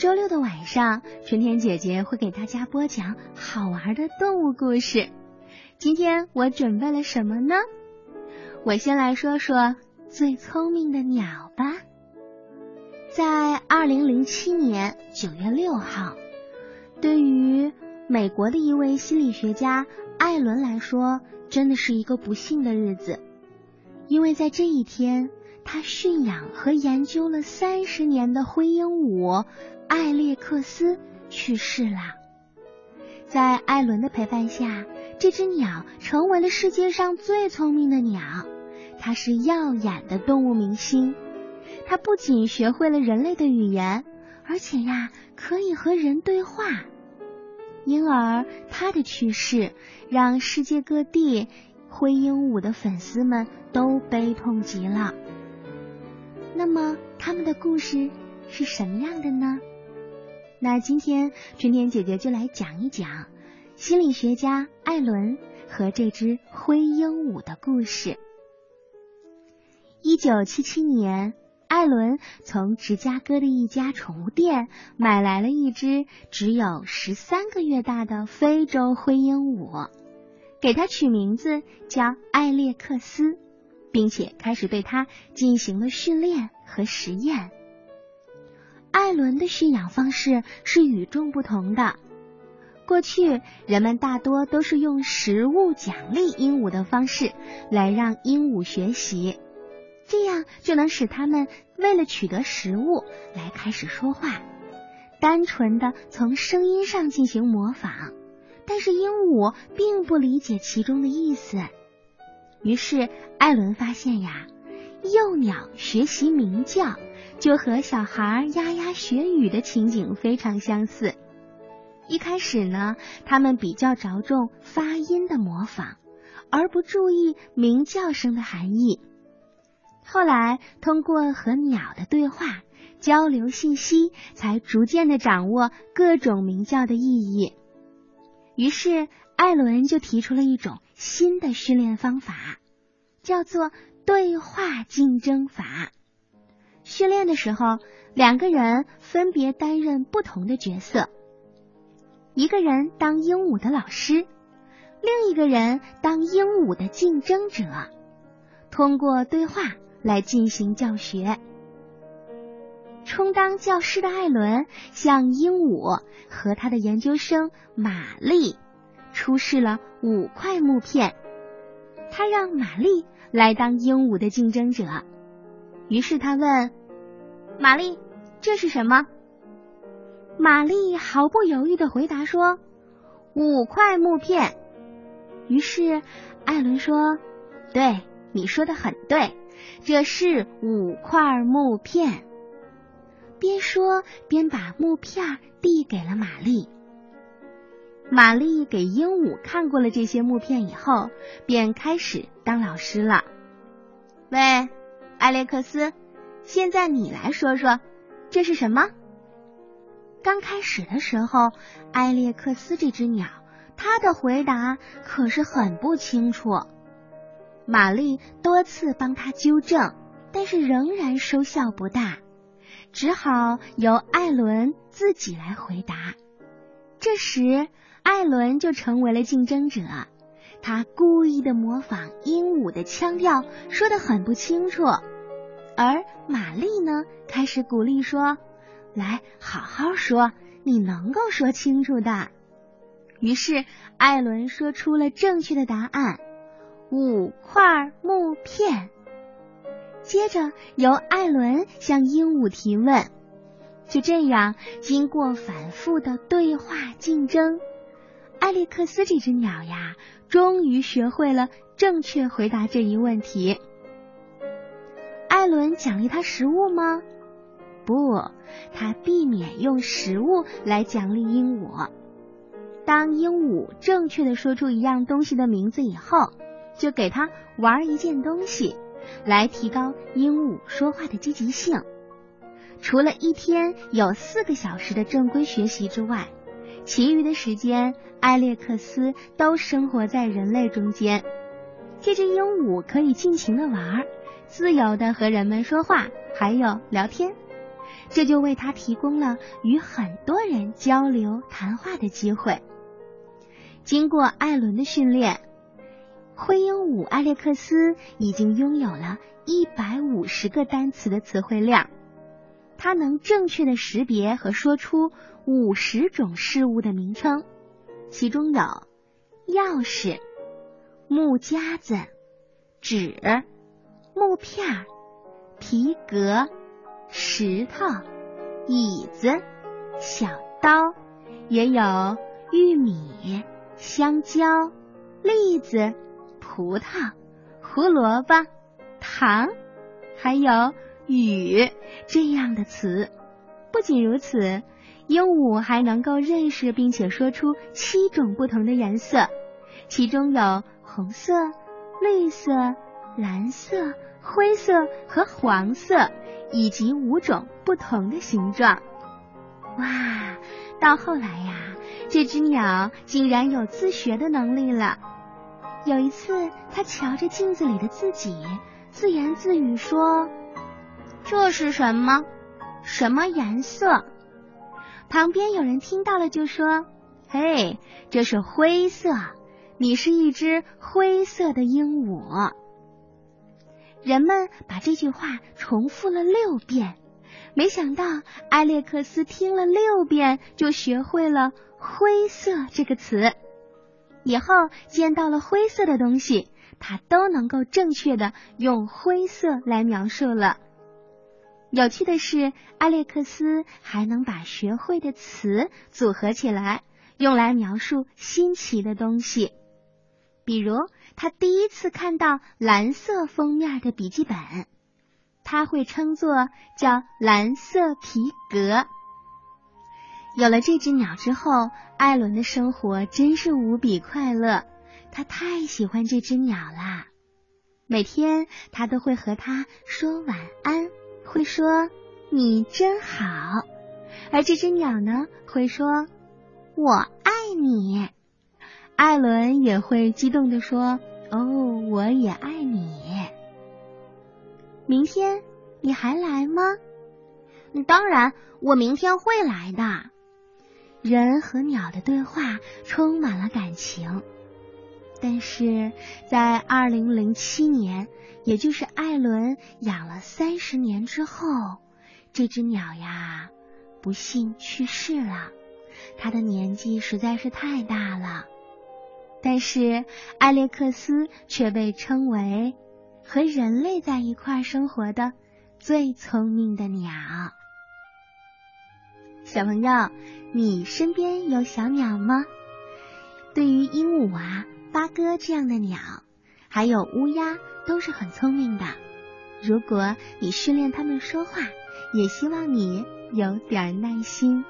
周六的晚上，春天姐姐会给大家播讲好玩的动物故事。今天我准备了什么呢？我先来说说最聪明的鸟吧。在二零零七年九月六号，对于美国的一位心理学家艾伦来说，真的是一个不幸的日子，因为在这一天，他驯养和研究了三十年的灰鹦鹉。艾列克斯去世了，在艾伦的陪伴下，这只鸟成为了世界上最聪明的鸟。它是耀眼的动物明星，它不仅学会了人类的语言，而且呀，可以和人对话。因而，它的去世让世界各地灰鹦鹉的粉丝们都悲痛极了。那么，他们的故事是什么样的呢？那今天春天姐姐就来讲一讲心理学家艾伦和这只灰鹦鹉的故事。一九七七年，艾伦从芝加哥的一家宠物店买来了一只只有十三个月大的非洲灰鹦鹉，给它取名字叫艾列克斯，并且开始对它进行了训练和实验。艾伦的驯养方式是与众不同的。过去，人们大多都是用食物奖励鹦鹉的方式来让鹦鹉学习，这样就能使它们为了取得食物来开始说话，单纯的从声音上进行模仿。但是鹦鹉并不理解其中的意思。于是，艾伦发现呀，幼鸟学习鸣叫。就和小孩咿呀学语的情景非常相似。一开始呢，他们比较着重发音的模仿，而不注意鸣叫声的含义。后来，通过和鸟的对话交流信息，才逐渐的掌握各种鸣叫的意义。于是，艾伦就提出了一种新的训练方法，叫做对话竞争法。训练的时候，两个人分别担任不同的角色，一个人当鹦鹉的老师，另一个人当鹦鹉的竞争者，通过对话来进行教学。充当教师的艾伦向鹦鹉和他的研究生玛丽出示了五块木片，他让玛丽来当鹦鹉的竞争者，于是他问。玛丽，这是什么？玛丽毫不犹豫的回答说：“五块木片。”于是艾伦说：“对，你说的很对，这是五块木片。”边说边把木片递给了玛丽。玛丽给鹦鹉看过了这些木片以后，便开始当老师了。喂，艾列克斯。现在你来说说，这是什么？刚开始的时候，埃列克斯这只鸟，它的回答可是很不清楚。玛丽多次帮他纠正，但是仍然收效不大，只好由艾伦自己来回答。这时，艾伦就成为了竞争者，他故意的模仿鹦鹉的腔调，说的很不清楚。而玛丽呢，开始鼓励说：“来，好好说，你能够说清楚的。”于是艾伦说出了正确的答案：五块木片。接着由艾伦向鹦鹉提问。就这样，经过反复的对话竞争，艾利克斯这只鸟呀，终于学会了正确回答这一问题。艾伦奖励他食物吗？不，他避免用食物来奖励鹦鹉。当鹦鹉正确的说出一样东西的名字以后，就给他玩一件东西，来提高鹦鹉说话的积极性。除了一天有四个小时的正规学习之外，其余的时间，艾列克斯都生活在人类中间。这只鹦鹉可以尽情的玩。自由的和人们说话，还有聊天。这就为他提供了与很多人交流谈话的机会。经过艾伦的训练，灰鹦鹉艾列克斯已经拥有了一百五十个单词的词汇量。他能正确的识别和说出五十种事物的名称，其中有钥匙、木夹子、纸、木片、皮革、石头、椅子、小刀，也有玉米。香蕉、栗子、葡萄、胡萝卜、糖，还有雨这样的词。不仅如此，鹦鹉还能够认识并且说出七种不同的颜色，其中有红色、绿色、蓝色、灰色和黄色，以及五种不同的形状。哇，到后来呀。这只鸟竟然有自学的能力了。有一次，它瞧着镜子里的自己，自言自语说：“这是什么？什么颜色？”旁边有人听到了，就说：“嘿，这是灰色。你是一只灰色的鹦鹉。”人们把这句话重复了六遍，没想到艾列克斯听了六遍就学会了。灰色这个词，以后见到了灰色的东西，他都能够正确的用灰色来描述了。有趣的是，艾列克斯还能把学会的词组合起来，用来描述新奇的东西。比如，他第一次看到蓝色封面的笔记本，他会称作叫蓝色皮革。有了这只鸟之后，艾伦的生活真是无比快乐。他太喜欢这只鸟啦！每天他都会和它说晚安，会说“你真好”，而这只鸟呢，会说“我爱你”。艾伦也会激动的说：“哦，我也爱你。”明天你还来吗？当然，我明天会来的。人和鸟的对话充满了感情，但是在二零零七年，也就是艾伦养了三十年之后，这只鸟呀不幸去世了。它的年纪实在是太大了，但是艾列克斯却被称为和人类在一块生活的最聪明的鸟。小朋友。你身边有小鸟吗？对于鹦鹉啊、八哥这样的鸟，还有乌鸦，都是很聪明的。如果你训练它们说话，也希望你有点耐心。